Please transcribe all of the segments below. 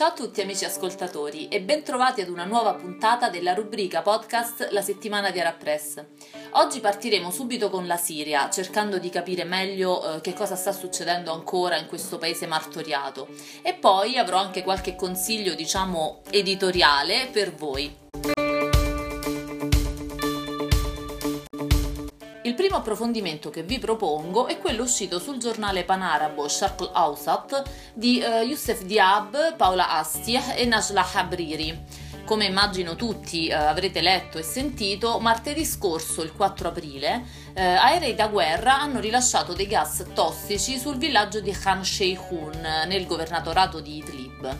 Ciao a tutti amici ascoltatori e bentrovati ad una nuova puntata della rubrica podcast La settimana di Arapress. Oggi partiremo subito con la Siria, cercando di capire meglio eh, che cosa sta succedendo ancora in questo paese martoriato e poi avrò anche qualche consiglio, diciamo, editoriale per voi. Primo approfondimento che vi propongo è quello uscito sul giornale panarabo Sharq al-Awsat di uh, Youssef Diab, Paola Astia e Najla Habriri. Come immagino tutti uh, avrete letto e sentito, martedì scorso, il 4 aprile, uh, aerei da guerra hanno rilasciato dei gas tossici sul villaggio di Khan Sheikhoun, nel governatorato di Idlib.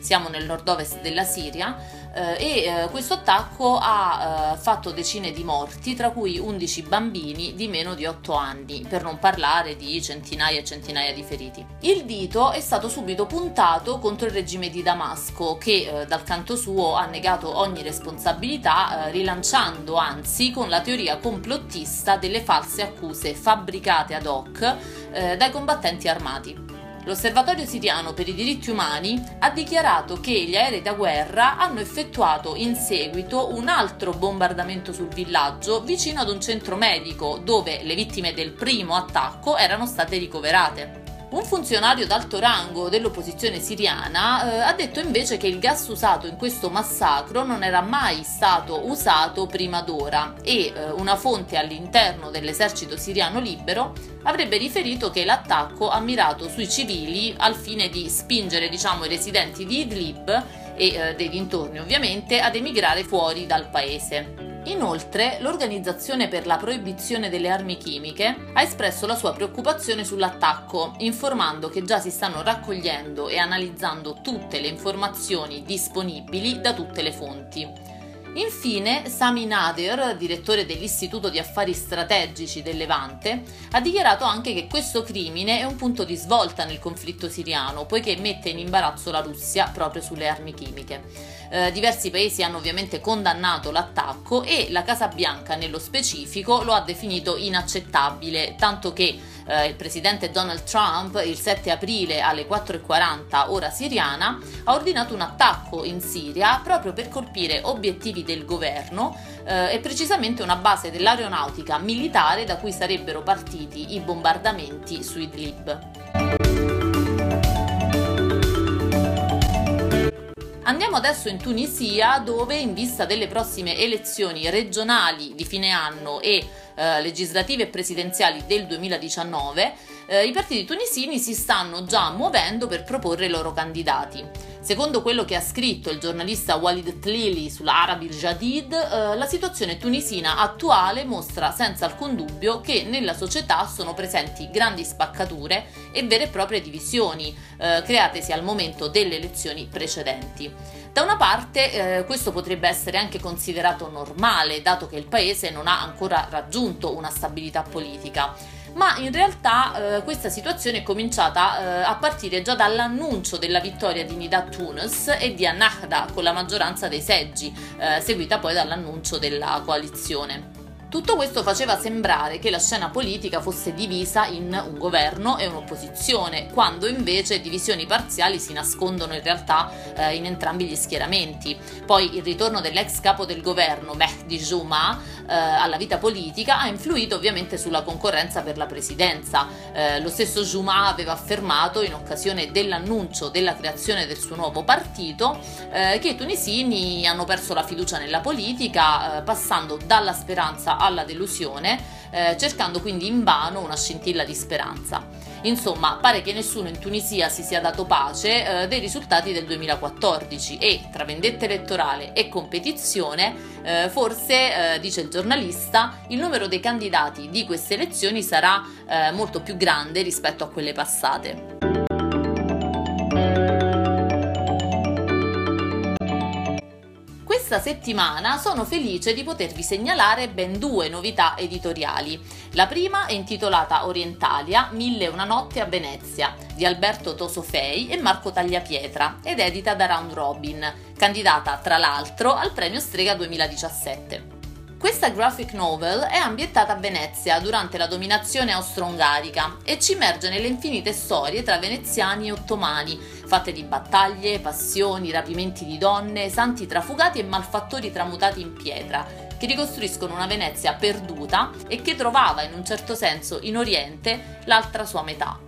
Siamo nel nord-ovest della Siria eh, e eh, questo attacco ha eh, fatto decine di morti, tra cui 11 bambini di meno di 8 anni, per non parlare di centinaia e centinaia di feriti. Il dito è stato subito puntato contro il regime di Damasco, che dal canto suo ha negato ogni responsabilità, rilanciando anzi con la teoria complottista delle false accuse fabbricate ad hoc dai combattenti armati. L'Osservatorio siriano per i diritti umani ha dichiarato che gli aerei da guerra hanno effettuato in seguito un altro bombardamento sul villaggio vicino ad un centro medico dove le vittime del primo attacco erano state ricoverate. Un funzionario d'alto rango dell'opposizione siriana eh, ha detto invece che il gas usato in questo massacro non era mai stato usato prima d'ora e eh, una fonte all'interno dell'esercito siriano libero avrebbe riferito che l'attacco ha mirato sui civili al fine di spingere diciamo, i residenti di Idlib e eh, dei dintorni ovviamente ad emigrare fuori dal paese. Inoltre, l'Organizzazione per la proibizione delle armi chimiche ha espresso la sua preoccupazione sull'attacco, informando che già si stanno raccogliendo e analizzando tutte le informazioni disponibili da tutte le fonti. Infine, Sami Nader, direttore dell'Istituto di Affari Strategici del Levante, ha dichiarato anche che questo crimine è un punto di svolta nel conflitto siriano, poiché mette in imbarazzo la Russia proprio sulle armi chimiche. Eh, diversi paesi hanno ovviamente condannato l'attacco e la Casa Bianca nello specifico lo ha definito inaccettabile, tanto che eh, il presidente Donald Trump il 7 aprile alle 4.40 ora siriana ha ordinato un attacco in Siria proprio per colpire obiettivi del governo eh, e precisamente una base dell'aeronautica militare da cui sarebbero partiti i bombardamenti su Idlib. Andiamo adesso in Tunisia dove in vista delle prossime elezioni regionali di fine anno e eh, legislative e presidenziali del 2019 eh, i partiti tunisini si stanno già muovendo per proporre i loro candidati. Secondo quello che ha scritto il giornalista Walid Tlili sull'Arabi Jadid, eh, la situazione tunisina attuale mostra senza alcun dubbio che nella società sono presenti grandi spaccature e vere e proprie divisioni, eh, createsi al momento delle elezioni precedenti. Da una parte eh, questo potrebbe essere anche considerato normale, dato che il paese non ha ancora raggiunto una stabilità politica ma in realtà eh, questa situazione è cominciata eh, a partire già dall'annuncio della vittoria di Nida Tunis e di Annahda con la maggioranza dei seggi, eh, seguita poi dall'annuncio della coalizione. Tutto questo faceva sembrare che la scena politica fosse divisa in un governo e un'opposizione, quando invece divisioni parziali si nascondono in realtà eh, in entrambi gli schieramenti. Poi il ritorno dell'ex capo del governo, Mehdi Jouma, eh, alla vita politica ha influito ovviamente sulla concorrenza per la presidenza. Eh, lo stesso Jouma aveva affermato in occasione dell'annuncio della creazione del suo nuovo partito eh, che i tunisini hanno perso la fiducia nella politica, eh, passando dalla speranza alla delusione, eh, cercando quindi invano una scintilla di speranza. Insomma, pare che nessuno in Tunisia si sia dato pace eh, dei risultati del 2014 e tra vendetta elettorale e competizione, eh, forse, eh, dice il giornalista, il numero dei candidati di queste elezioni sarà eh, molto più grande rispetto a quelle passate. Questa settimana sono felice di potervi segnalare ben due novità editoriali. La prima è intitolata Orientalia, Mille una notte a Venezia, di Alberto Tosofei e Marco Tagliapietra, ed edita da Round Robin, candidata tra l'altro al premio Strega 2017. Questa graphic novel è ambientata a Venezia durante la dominazione austro-ungarica e ci immerge nelle infinite storie tra veneziani e ottomani, fatte di battaglie, passioni, rapimenti di donne, santi trafugati e malfattori tramutati in pietra, che ricostruiscono una Venezia perduta e che trovava in un certo senso in Oriente l'altra sua metà.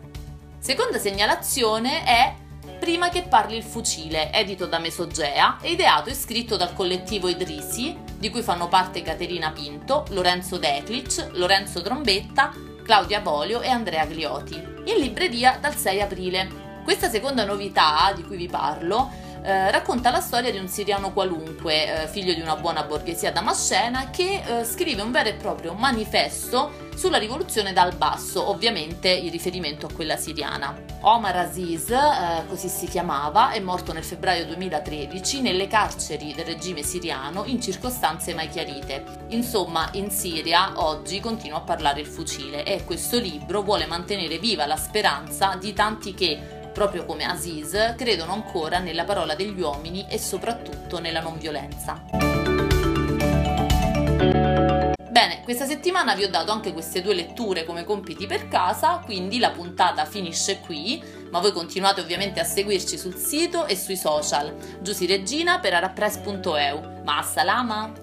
Seconda segnalazione è Prima che parli il fucile, edito da Mesogea e ideato e scritto dal collettivo Idrisi, di cui fanno parte Caterina Pinto, Lorenzo Declic, Lorenzo Trombetta, Claudia Bolio e Andrea Glioti. In libreria dal 6 aprile. Questa seconda novità di cui vi parlo eh, racconta la storia di un siriano qualunque, eh, figlio di una buona borghesia damascena, che eh, scrive un vero e proprio manifesto sulla rivoluzione dal basso, ovviamente in riferimento a quella siriana. Omar Aziz, eh, così si chiamava, è morto nel febbraio 2013 nelle carceri del regime siriano in circostanze mai chiarite. Insomma, in Siria oggi continua a parlare il fucile e questo libro vuole mantenere viva la speranza di tanti che proprio come Aziz, credono ancora nella parola degli uomini e soprattutto nella non violenza. Bene, questa settimana vi ho dato anche queste due letture come compiti per casa, quindi la puntata finisce qui, ma voi continuate ovviamente a seguirci sul sito e sui social. Giusy Regina per arapress.eu. Ma salama!